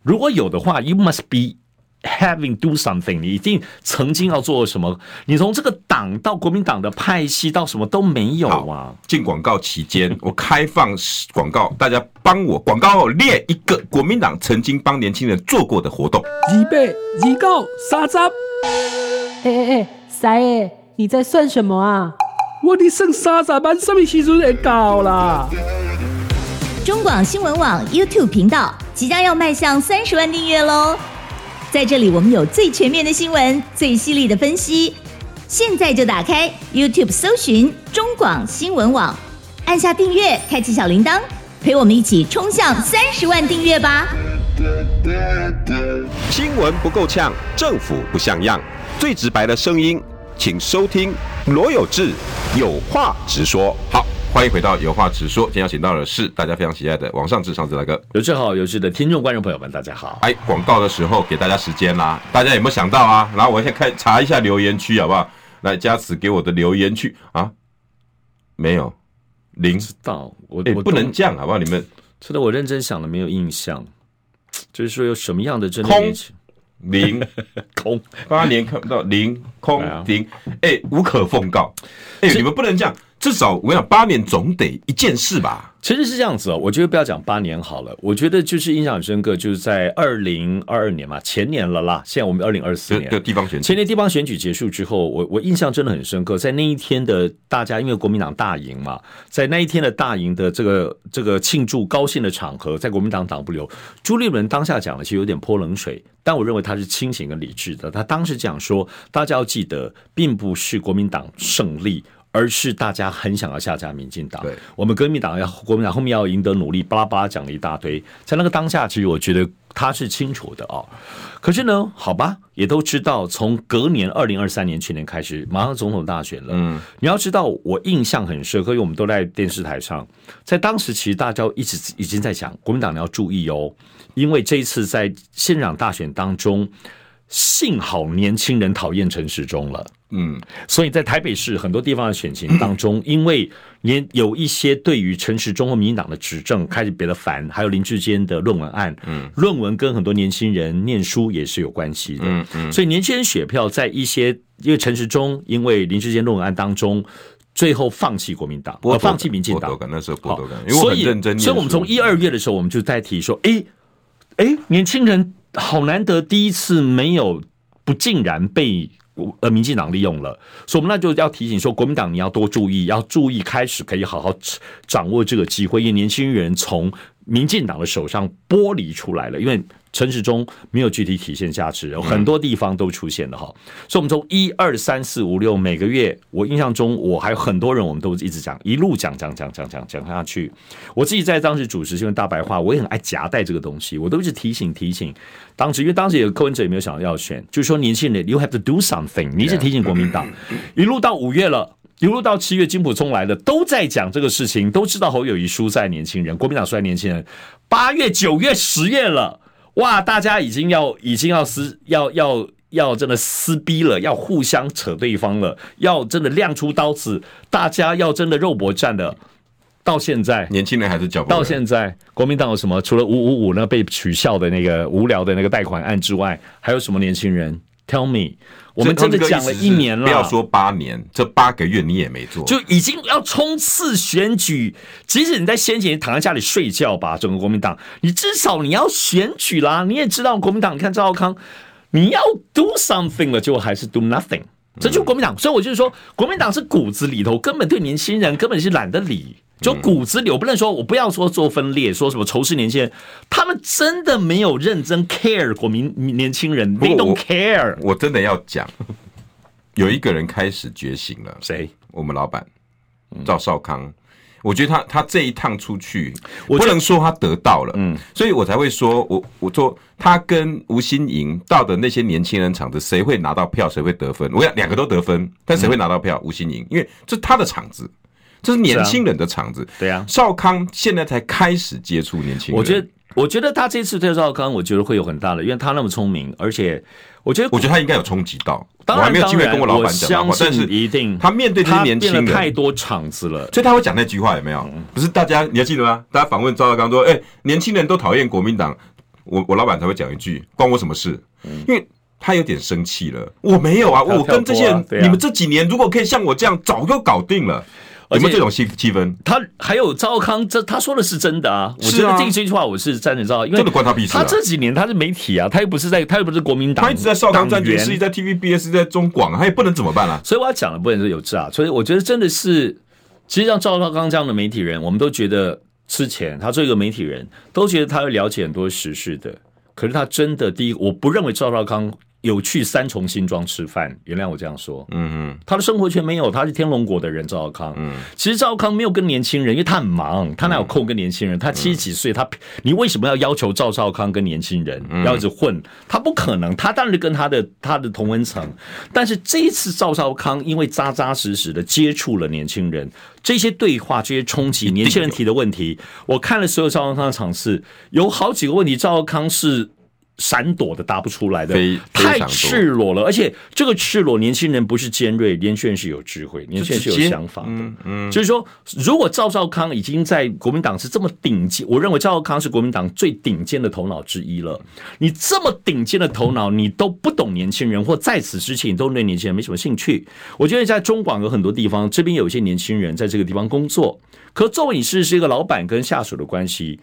Speaker 2: 如果有的话，you must be having do something，你一定曾经要做什么？你从这个党到国民党的派系到什么都没有啊！
Speaker 1: 进广告期间，我开放广告，大家帮我广告列一个国民党曾经帮年轻人做过的活动。
Speaker 4: 预备，预告，三十。
Speaker 5: 哎哎哎，三爷，你在算什么啊？
Speaker 4: 我的剩三十万，什么时阵会到啦？
Speaker 6: 中广新闻网 YouTube 频道即将要迈向三十万订阅喽！在这里，我们有最全面的新闻，最犀利的分析。现在就打开 YouTube 搜寻中广新闻网，按下订阅，开启小铃铛，陪我们一起冲向三十万订阅吧！
Speaker 1: 新闻不够呛，政府不像样，最直白的声音，请收听罗有志有话直说。好。欢迎回到有话直说，今天要请到的是大家非常喜爱的王上志上志大哥。
Speaker 2: 有志好，有志的听众观众朋友们，大家好。
Speaker 1: 哎，广告的时候给大家时间啦，大家有没有想到啊？然后我先看查一下留言区好不好？来，加持给我的留言区啊，没有零
Speaker 2: 知道我
Speaker 1: 哎，不能这样好不好？你们
Speaker 2: 真的我认真想了，没有印象，就是说有什么样的真的
Speaker 1: 空零
Speaker 2: 空。
Speaker 1: 八年看不到零空零，哎，无可奉告，哎，你们不能这样。至少我跟你讲，八年总得一件事吧。
Speaker 2: 其实是这样子哦，我觉得不要讲八年好了。我觉得就是印象很深刻，就是在二零二二年嘛，前年了啦。现在我们二零二四年，
Speaker 1: 地方选举，
Speaker 2: 前年地方选举结束之后，我我印象真的很深刻。在那一天的大家，因为国民党大赢嘛，在那一天的大赢的这个这个庆祝高兴的场合，在国民党党部留，朱立伦当下讲的其实有点泼冷水，但我认为他是清醒跟理智的。他当时讲说，大家要记得，并不是国民党胜利。而是大家很想要下架民进党，
Speaker 1: 对，
Speaker 2: 我们革命党要国民党后面要赢得努力，巴拉巴拉讲了一大堆，在那个当下，其实我觉得他是清楚的啊。可是呢，好吧，也都知道，从隔年二零二三年去年开始，马上总统大选了。嗯，你要知道，我印象很深刻，因为我们都在电视台上，在当时其实大家一直已经在讲，国民党你要注意哦，因为这一次在县长大选当中，幸好年轻人讨厌陈时中了。嗯，所以在台北市很多地方的选情 当中，因为年有一些对于陈时中和民进党的执政开始别的烦，还有林志坚的论文案，嗯，论文跟很多年轻人念书也是有关系的，嗯嗯，所以年轻人选票在一些因为陈时中因为林志坚论文案当中，最后放弃国民党，我放弃民进党，
Speaker 1: 那时候剥夺感，
Speaker 2: 因为我很认真，所以我们从一二月的时候，我们就在提说，哎哎，年轻人好难得第一次没有不竟然被。呃，民进党利用了，所以我们那就要提醒说，国民党你要多注意，要注意开始可以好好掌握这个机会，因为年轻人从民进党的手上剥离出来了，因为。陈时中没有具体体现价值，有很多地方都出现了哈，所以我们从一二三四五六每个月，我印象中我还有很多人，我们都一直讲，一路讲讲讲讲讲讲下去。我自己在当时主持新闻大白话，我也很爱夹带这个东西，我都一直提醒提醒。当时因为当时有柯文哲也没有想到要选，就是说年轻人，you have to do something，你一直提醒国民党，一路到五月了，一路到七月，金溥聪来了，都在讲这个事情，都知道侯友谊输在年轻人，国民党输在年轻人。八月、九月、十月了。哇！大家已经要已经要撕要要要真的撕逼了，要互相扯对方了，要真的亮出刀子，大家要真的肉搏战的。到现在，
Speaker 1: 年轻人还是脚步。
Speaker 2: 到现在，国民党有什么？除了五五五那被取笑的那个无聊的那个贷款案之外，还有什么年轻人？Tell me。我们真的讲了一年了，
Speaker 1: 不要说八年，这八个月你也没做，
Speaker 2: 就已经要冲刺选举。即使你在先前躺在家里睡觉吧，整个国民党，你至少你要选举啦。你也知道国民党，你看赵少康，你要 do something 了，结果还是 do nothing。这就是国民党，所以我就是说，国民党是骨子里头根本对年轻人根本是懒得理。就骨子里，我不能说，我不要说做分裂，说什么仇视年轻人，他们真的没有认真 care 国民年轻人，they don't care
Speaker 1: 我。真的要讲，有一个人开始觉醒了，
Speaker 2: 谁？
Speaker 1: 我们老板赵少康。我觉得他他这一趟出去，我不能说他得到了，嗯，所以我才会说，我我说他跟吴欣盈到的那些年轻人场子，谁会拿到票，谁会得分？我想两个都得分，但谁会拿到票？吴欣盈，因为这他的场子。这是年轻人的场子，
Speaker 2: 对啊。
Speaker 1: 少康现在才开始接触年轻人，
Speaker 2: 我觉得，我觉得他这次对少康，我觉得会有很大的，因为他那么聪明，而且我觉得，
Speaker 1: 我觉得他应该有冲击到。
Speaker 2: 当然，
Speaker 1: 我还没有机会跟我老板讲话，但是
Speaker 2: 一定，
Speaker 1: 他面对这些年轻人
Speaker 2: 太多场子了，
Speaker 1: 所以他会讲那句话有没有？不是大家你要记得吗？大家访问赵少康说：“哎，年轻人都讨厌国民党。”我我老板才会讲一句：“关我什么事？”因为他有点生气了。我没有啊，我跟这些人，你们这几年如果可以像我这样，早就搞定了。有没有这种气气氛？
Speaker 2: 他还有赵康，这他说的是真的啊！我觉得这句话我是站着赵，因为
Speaker 1: 真的关他屁事。
Speaker 2: 他这几年他是媒体啊，他又不是在，他又不是国民党，
Speaker 1: 他一直在少康战军，是在 TVBS，在中广，他也不能怎么办啊？
Speaker 2: 所以我要讲的不能是有诈，所以我觉得真的是，其实像赵少康这样的媒体人，我们都觉得之前他做一个媒体人，都觉得他会了解很多时事的。可是他真的第一，我不认为赵少康。有去三重新庄吃饭，原谅我这样说。嗯嗯，他的生活圈没有，他是天龙国的人，赵少康。嗯，其实赵少康没有跟年轻人，因为他很忙，他哪有空跟年轻人？他七十几岁，他你为什么要要求赵少康跟年轻人要一直混？他不可能，他当然跟他的他的同温层。但是这一次赵少康因为扎扎实实的接触了年轻人，这些对话、这些冲击，年轻人提的问题，我看了所有赵少康的场次，有好几个问题，赵少康是。闪躲的答不出来的，太赤裸了，而且这个赤裸，年轻人不是尖锐，年轻人是有智慧，年轻人是有想法的。嗯，嗯，就是说，如果赵少康已经在国民党是这么顶尖，我认为赵少康是国民党最顶尖的头脑之一了。你这么顶尖的头脑，你都不懂年轻人，或在此之前你都对年轻人没什么兴趣。我觉得在中广有很多地方，这边有一些年轻人在这个地方工作，可作为你是是一个老板跟下属的关系。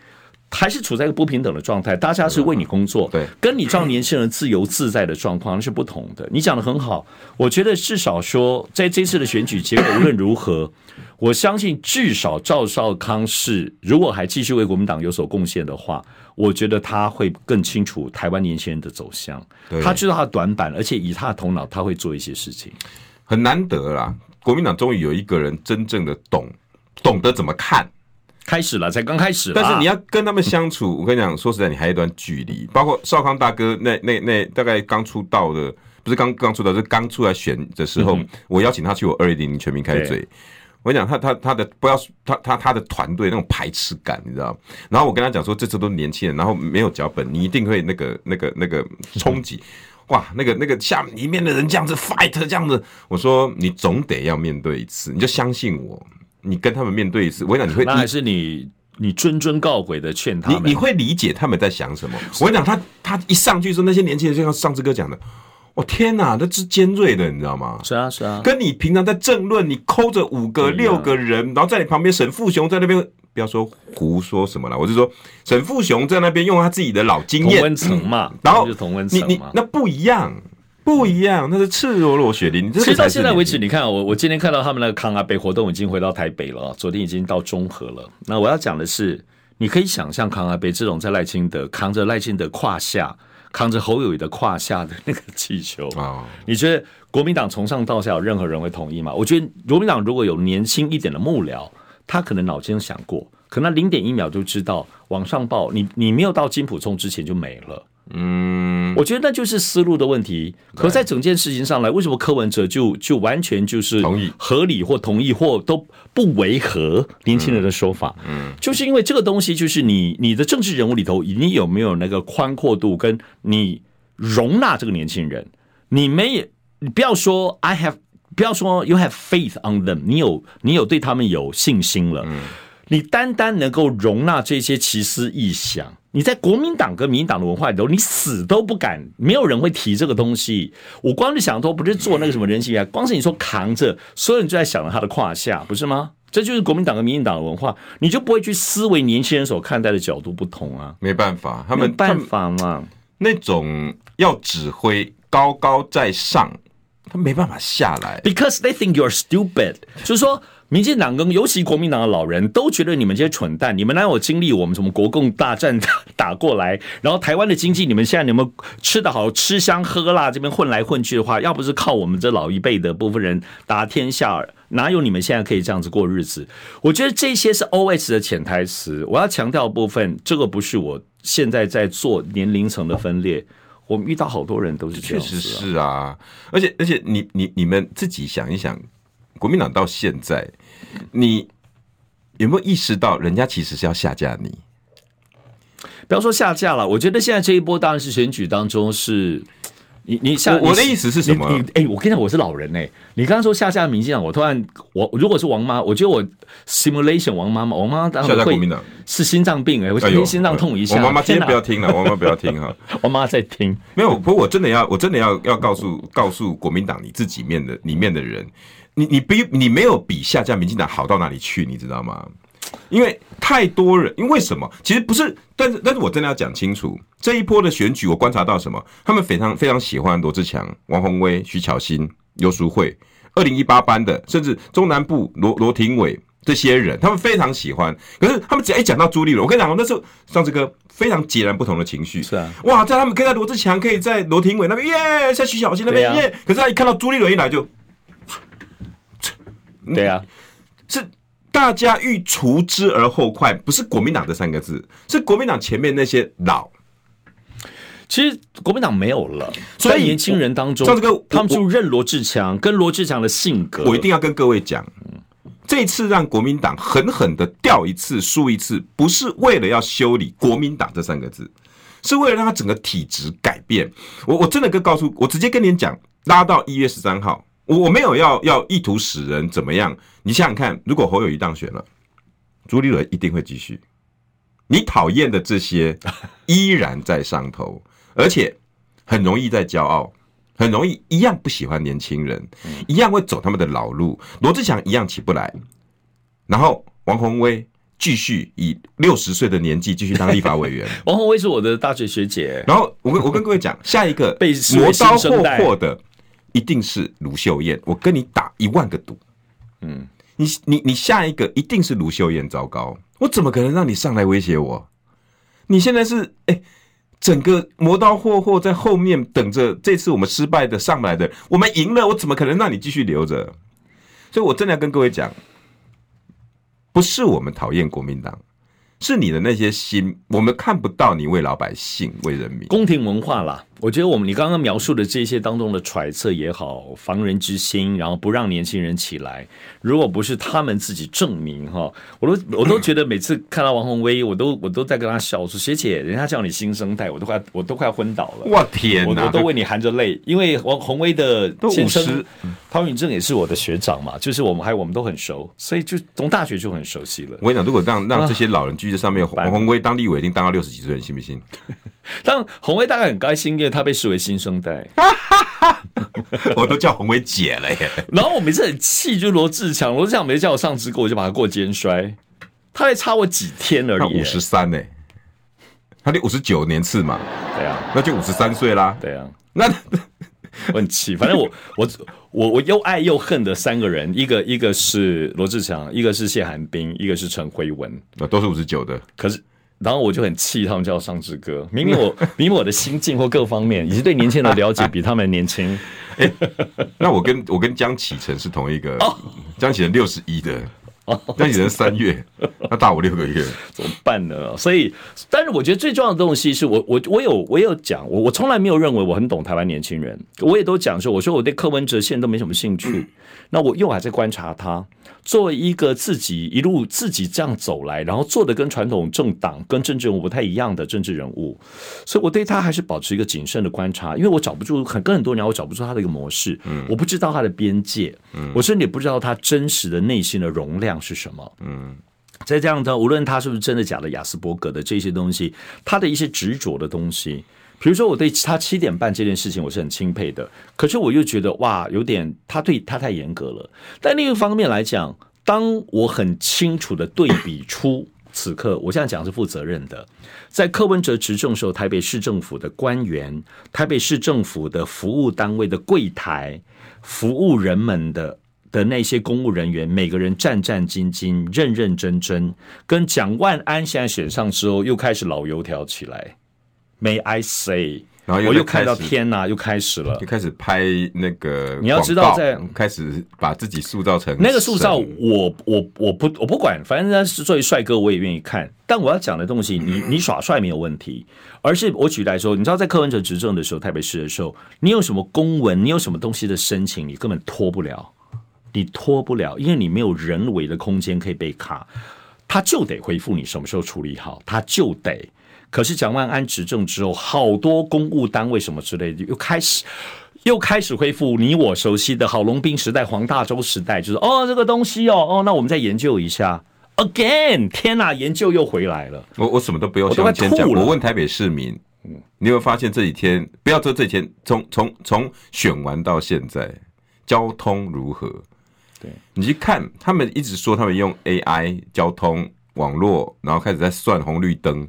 Speaker 2: 还是处在一个不平等的状态，大家是为你工作，对，跟你这样年轻人自由自在的状况是不同的。你讲的很好，我觉得至少说，在这次的选举结果无论如何，我相信至少赵少康是如果还继续为国民党有所贡献的话，我觉得他会更清楚台湾年轻人的走向，他知道他的短板，而且以他的头脑，他会做一些事情，
Speaker 1: 很难得啦。国民党终于有一个人真正的懂，懂得怎么看。
Speaker 2: 开始了，才刚开始。
Speaker 1: 但是你要跟他们相处，我跟你讲，说实在，你还有一段距离。包括少康大哥那那那大概刚出道的，不是刚刚出道，是刚出来选的时候，我邀请他去我二零零全民开嘴。我跟你讲，他他他的不要他他他的团队那种排斥感，你知道？然后我跟他讲说，这次都是年轻人，然后没有脚本，你一定会那个那个那个冲击。哇，那个那个下里面的人这样子 fight 这样子，我说你总得要面对一次，你就相信我。你跟他们面对一次，我跟你讲，你会
Speaker 2: 那还是你你谆谆告悔的劝他们，
Speaker 1: 你你会理解他们在想什么。我跟你讲，他他一上去说那些年轻人就像上次哥讲的，我、哦、天哪，那是尖锐的，你知道吗？
Speaker 2: 是啊是啊，
Speaker 1: 跟你平常在政论，你抠着五个六个人，然后在你旁边沈富雄在那边，不要说胡说什么了，我就说沈富雄在那边用他自己的老经验，
Speaker 2: 同温层嘛，
Speaker 1: 然后你你那不一样。不一样，那是赤裸裸血淋淋。
Speaker 2: 其实到现在为止，你看我我今天看到他们那个康阿北活动已经回到台北了，昨天已经到中和了。那我要讲的是，你可以想象康阿北这种在赖清德扛着赖清德胯下，扛着侯友谊的胯下的那个气球啊，你觉得国民党从上到下有任何人会同意吗？我觉得国民党如果有年轻一点的幕僚，他可能脑筋想过，可能零点一秒就知道往上报，你你没有到金普冲之前就没了。嗯，我觉得那就是思路的问题。可在整件事情上来，为什么柯文哲就就完全就是同意、合理或同意或都不违和年轻人的说法？嗯，就是因为这个东西，就是你你的政治人物里头，你有没有那个宽阔度，跟你容纳这个年轻人？你没，你不要说 I have，不要说 You have faith on them，你有你有对他们有信心了。嗯，你单单能够容纳这些奇思异想。你在国民党跟民进党的文化里头，你死都不敢，没有人会提这个东西。我光是想说，不是做那个什么人性啊，光是你说扛着，所有人就在想着他的胯下，不是吗？这就是国民党跟民进党的文化，你就不会去思维年轻人所看待的角度不同啊。
Speaker 1: 没办法，他们
Speaker 2: 没办法嘛，
Speaker 1: 那种要指挥高高在上，他没办法下来
Speaker 2: ，because they think you're stupid，就是说。民进党跟尤其国民党的老人都觉得你们这些蠢蛋，你们哪有经历我们什么国共大战打过来？然后台湾的经济，你们现在你们吃得好，吃香喝辣，这边混来混去的话，要不是靠我们这老一辈的部分人打天下，哪有你们现在可以这样子过日子？我觉得这些是 OS 的潜台词。我要强调部分，这个不是我现在在做年龄层的分裂。我们遇到好多人都是这样子，确实
Speaker 1: 是啊。而且而且，你你你们自己想一想。国民党到现在，你有没有意识到，人家其实是要下架你？
Speaker 2: 不要说下架了，我觉得现在这一波当然是选举当中是你你像
Speaker 1: 我的意思是什么？
Speaker 2: 哎、欸，我跟你讲，我是老人哎、欸。你刚刚说下下民进党，我突然我如果是王妈，我觉得我 simulation 王妈妈，王妈妈当然会是心脏病哎、欸，我今天心脏痛一下。
Speaker 1: 王妈妈今天不要听了，王妈不要听哈，
Speaker 2: 王妈在听。
Speaker 1: 没有，不过我真的要，我真的要要告诉告诉国民党你自己面的里面的人，你你比你没有比下架民进党好到哪里去，你知道吗？因为太多人，因为为什么？其实不是，但是但是我真的要讲清楚，这一波的选举，我观察到什么？他们非常非常喜欢罗志强、王宏威、徐巧芯、游淑慧，二零一八班的，甚至中南部罗罗廷伟这些人，他们非常喜欢。可是他们只要一讲到朱立伦，我跟你讲，那时候上这个非常截然不同的情绪。
Speaker 2: 是啊，
Speaker 1: 哇，在他们可以在罗志强，可以在罗廷伟那边耶，在徐巧芯那边耶。可是他一看到朱立伦一来就，
Speaker 2: 对啊，
Speaker 1: 是。大家欲除之而后快，不是国民党这三个字，是国民党前面那些老。
Speaker 2: 其实国民党没有了，所以年轻人当中，
Speaker 1: 像这个，
Speaker 2: 他们就认罗志强，跟罗志强的性格。
Speaker 1: 我一定要跟各位讲，这次让国民党狠狠的掉一次，输一次，不是为了要修理国民党这三个字，是为了让他整个体质改变。我我真的跟告诉我直接跟您讲，拉到一月十三号。我我没有要要意图使人怎么样，你想想看，如果侯友宜当选了，朱立伦一定会继续。你讨厌的这些 依然在上头，而且很容易在骄傲，很容易一样不喜欢年轻人，一样会走他们的老路。罗志祥一样起不来，然后王宏威继续以六十岁的年纪继续当立法委员。
Speaker 2: 王宏威是我的大学学姐。
Speaker 1: 然后我跟我跟各位讲，下一个 被磨刀霍霍的。一定是卢秀燕，我跟你打一万个赌。嗯，你你你下一个一定是卢秀燕，糟糕，我怎么可能让你上来威胁我？你现在是哎、欸，整个磨刀霍霍在后面等着，这次我们失败的上来的，我们赢了，我怎么可能让你继续留着？所以我真的要跟各位讲，不是我们讨厌国民党。是你的那些心，我们看不到你为老百姓、为人民。
Speaker 2: 宫廷文化啦，我觉得我们你刚刚描述的这些当中的揣测也好，防人之心，然后不让年轻人起来。如果不是他们自己证明哈，我都我都觉得每次看到王宏威，我都我都在跟他笑说：“学姐，人家叫你新生代，我都快我都快昏倒了。”
Speaker 1: 我天哪，
Speaker 2: 我都为你含着泪，因为王宏威的先生汤允正也是我的学长嘛，就是我们还我们都很熟，所以就从大学就很熟悉了。
Speaker 1: 我跟你讲，如果让让这些老人聚在上面，王宏威当立委已经当到六十几岁，你信不信？
Speaker 2: 但红威大概很开心，因为他被视为新生代，
Speaker 1: 我都叫红威姐了耶。
Speaker 2: 然后我每次很气，就罗志强，罗志强每次叫我上直播，我就把他过肩摔。他还差我几天而已，
Speaker 1: 五十三呢，他得五十九年次嘛，
Speaker 2: 对啊，
Speaker 1: 那就五十三岁啦，
Speaker 2: 对啊，
Speaker 1: 那
Speaker 2: 我很气。反正我我我我又爱又恨的三个人，一个一个是罗志强，一个是谢寒冰，一个是陈辉文，
Speaker 1: 那都是五十九的，
Speaker 2: 可是。然后我就很气，他们叫我上志哥。明明我，明明我的心境或各方面，以及对年轻人的了解比他们年轻。
Speaker 1: 欸、那我跟我跟江启程是同一个，江启程六十一的，江启臣三月，他大我六个月，
Speaker 2: 怎么办呢？所以，但是我觉得最重要的东西是我我我有我有讲，我我从来没有认为我很懂台湾年轻人，我也都讲说，我说我对柯文哲现在都没什么兴趣，那我又还在观察他。作为一个自己一路自己这样走来，然后做的跟传统政党跟政治人物不太一样的政治人物，所以我对他还是保持一个谨慎的观察，因为我找不出很跟很多人我找不出他的一个模式，嗯，我不知道他的边界，嗯，我甚至也不知道他真实的内心的容量是什么，嗯，在这样的无论他是不是真的假的雅斯伯格的这些东西，他的一些执着的东西。比如说，我对他七点半这件事情我是很钦佩的，可是我又觉得哇，有点他对他太严格了。但另一方面来讲，当我很清楚的对比出此刻，我现在讲是负责任的，在柯文哲执政时候，台北市政府的官员、台北市政府的服务单位的柜台、服务人们的的那些公务人员，每个人战战兢兢、认认真真，跟蒋万安现在选上之后，又开始老油条起来。May I say？
Speaker 1: 然后又
Speaker 2: 我又看到天呐，又开始了，
Speaker 1: 就开始拍那个。
Speaker 2: 你要知道，在
Speaker 1: 开始把自己塑造成
Speaker 2: 那个塑造，我我我不我不管，反正他是作为帅哥，我也愿意看。但我要讲的东西，你你耍帅没有问题，而是我举例来说，你知道在柯文哲执政的时候，台北市的时候，你有什么公文，你有什么东西的申请，你根本拖不了，你拖不了，因为你没有人为的空间可以被卡，他就得回复你什么时候处理好，他就得。可是蒋万安执政之后，好多公务单位什么之类的又开始又开始恢复你我熟悉的郝龙斌时代、黄大洲时代，就是哦这个东西哦哦，那我们再研究一下。Again，天哪，研究又回来了。
Speaker 1: 我我什么都不用先讲，我问台北市民，嗯，你有发现这几天不要说这几天，从从从选完到现在，交通如何？
Speaker 2: 对，
Speaker 1: 你去看，他们一直说他们用 AI 交通网络，然后开始在算红绿灯。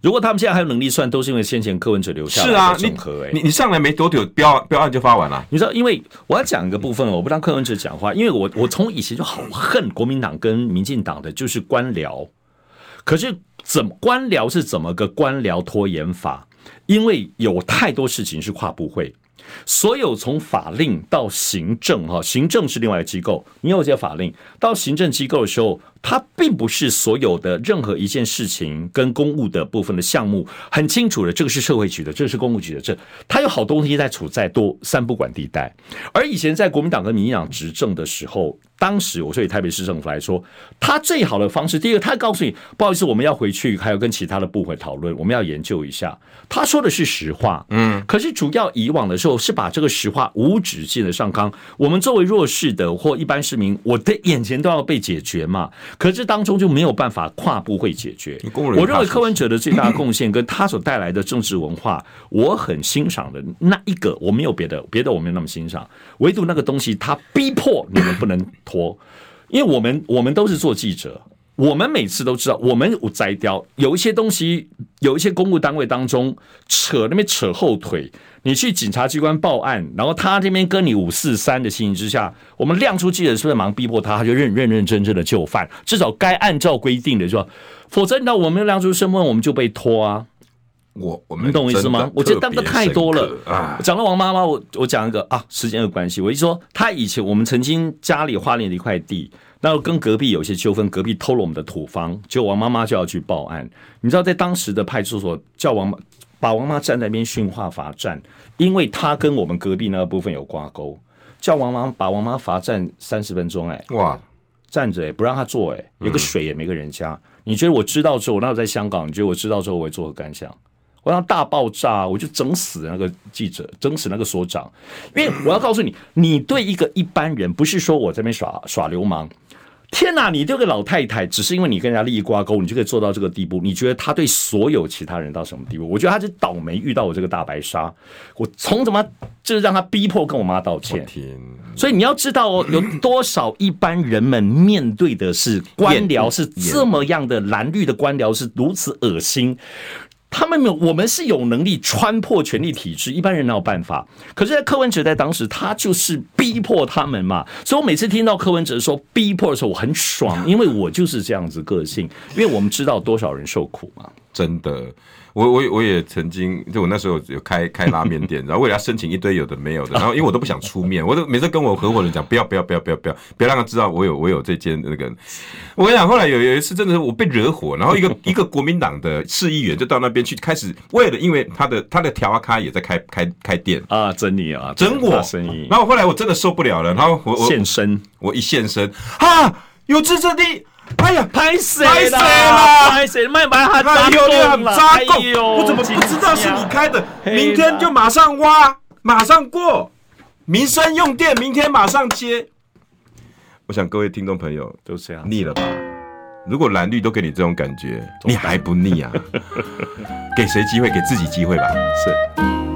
Speaker 2: 如果他们现在还有能力算，都是因为先前柯文哲留下来的整合。哎，
Speaker 1: 你你上来没多久，标标案就发完了。
Speaker 2: 你知道，因为我要讲一个部分，我不让柯文哲讲话，因为我我从以前就好恨国民党跟民进党的就是官僚。可是怎么官僚是怎么个官僚拖延法？因为有太多事情是跨部会。所有从法令到行政，哈，行政是另外一个机构。你有这些法令到行政机构的时候，它并不是所有的任何一件事情跟公务的部分的项目很清楚的，这个是社会局的，这个是公务局的，这它有好东西在处在多三不管地带。而以前在国民党跟民进党执政的时候，当时我说以台北市政府来说，他最好的方式，第一个，他告诉你，不好意思，我们要回去，还要跟其他的部会讨论，我们要研究一下。他说的是实话，嗯，可是主要以往的时候是把这个实话无止境的上纲。我们作为弱势的或一般市民，我的眼前都要被解决嘛。可是当中就没有办法跨部会解决。我认为柯文哲的最大贡献跟他所带来的政治文化，我很欣赏的那一个，我没有别的，别的我没有那么欣赏，唯独那个东西，他逼迫你们不能。拖，因为我们我们都是做记者，我们每次都知道，我们有摘掉有一些东西，有一些公务单位当中扯那边扯后腿，你去警察机关报案，然后他这边跟你五四三的情形之下，我们亮出记者是不是忙逼迫他，他就认认认真真的就范，至少该按照规定的说，否则那我们亮出身份，我们就被拖啊。
Speaker 1: 我我们
Speaker 2: 你懂我意思吗？我觉得当的太多了。讲到王妈妈，我我讲一个啊，时间的关系，我一说她以前我们曾经家里花莲的一块地，然后跟隔壁有些纠纷，隔壁偷了我们的土方，结果王妈妈就要去报案。你知道，在当时的派出所叫王把王妈站在那边训话罚站，因为她跟我们隔壁那个部分有挂钩，叫王妈把王妈罚站三十分钟，哎，哇，站着哎，不让她坐哎，有个水也没个人家。你觉得我知道之后，那我在香港，你觉得我知道之后我会作何感想？我让大爆炸，我就整死那个记者，整死那个所长。因为我要告诉你，你对一个一般人，不是说我这边耍耍流氓。天哪，你这个老太太，只是因为你跟人家利益挂钩，你就可以做到这个地步？你觉得他对所有其他人到什么地步？我觉得他是倒霉遇到我这个大白鲨。我从怎么就是让他逼迫跟我妈道歉？所以你要知道哦，有多少一般人们面对的是官僚是这么样的蓝绿的官僚是如此恶心。他们没有，我们是有能力穿破权力体制，一般人哪有办法？可是，在柯文哲在当时，他就是逼迫他们嘛。所以我每次听到柯文哲说逼迫的时候，我很爽，因为我就是这样子个性，因为我们知道多少人受苦嘛。
Speaker 1: 真的。我我我也曾经，就我那时候有开开拉面店，然后为了要申请一堆有的没有的，然后因为我都不想出面，我都每次跟我合伙人讲，不要不要不要不要不要，不要让他知道我有我有这间那个。我跟你讲，后来有有一次真的是我被惹火，然后一个一个国民党的市议员就到那边去，开始为了因为他的他的调阿咖也在开开开店
Speaker 2: 啊，整你啊，
Speaker 1: 整我生意。然后后来我真的受不了了，然后我
Speaker 2: 我现身，
Speaker 1: 我一现身，哈，有志之地。哎呀，
Speaker 2: 拍谁了？拍谁？卖把他扎够了！
Speaker 1: 扎够！我怎么不知道是你开的？明天就马上挖，马上过。民生用电，明天马上接。我想各位听众朋友
Speaker 2: 都这样
Speaker 1: 腻了吧？如果蓝绿都给你这种感觉，你还不腻啊？给谁机会？给自己机会吧。是。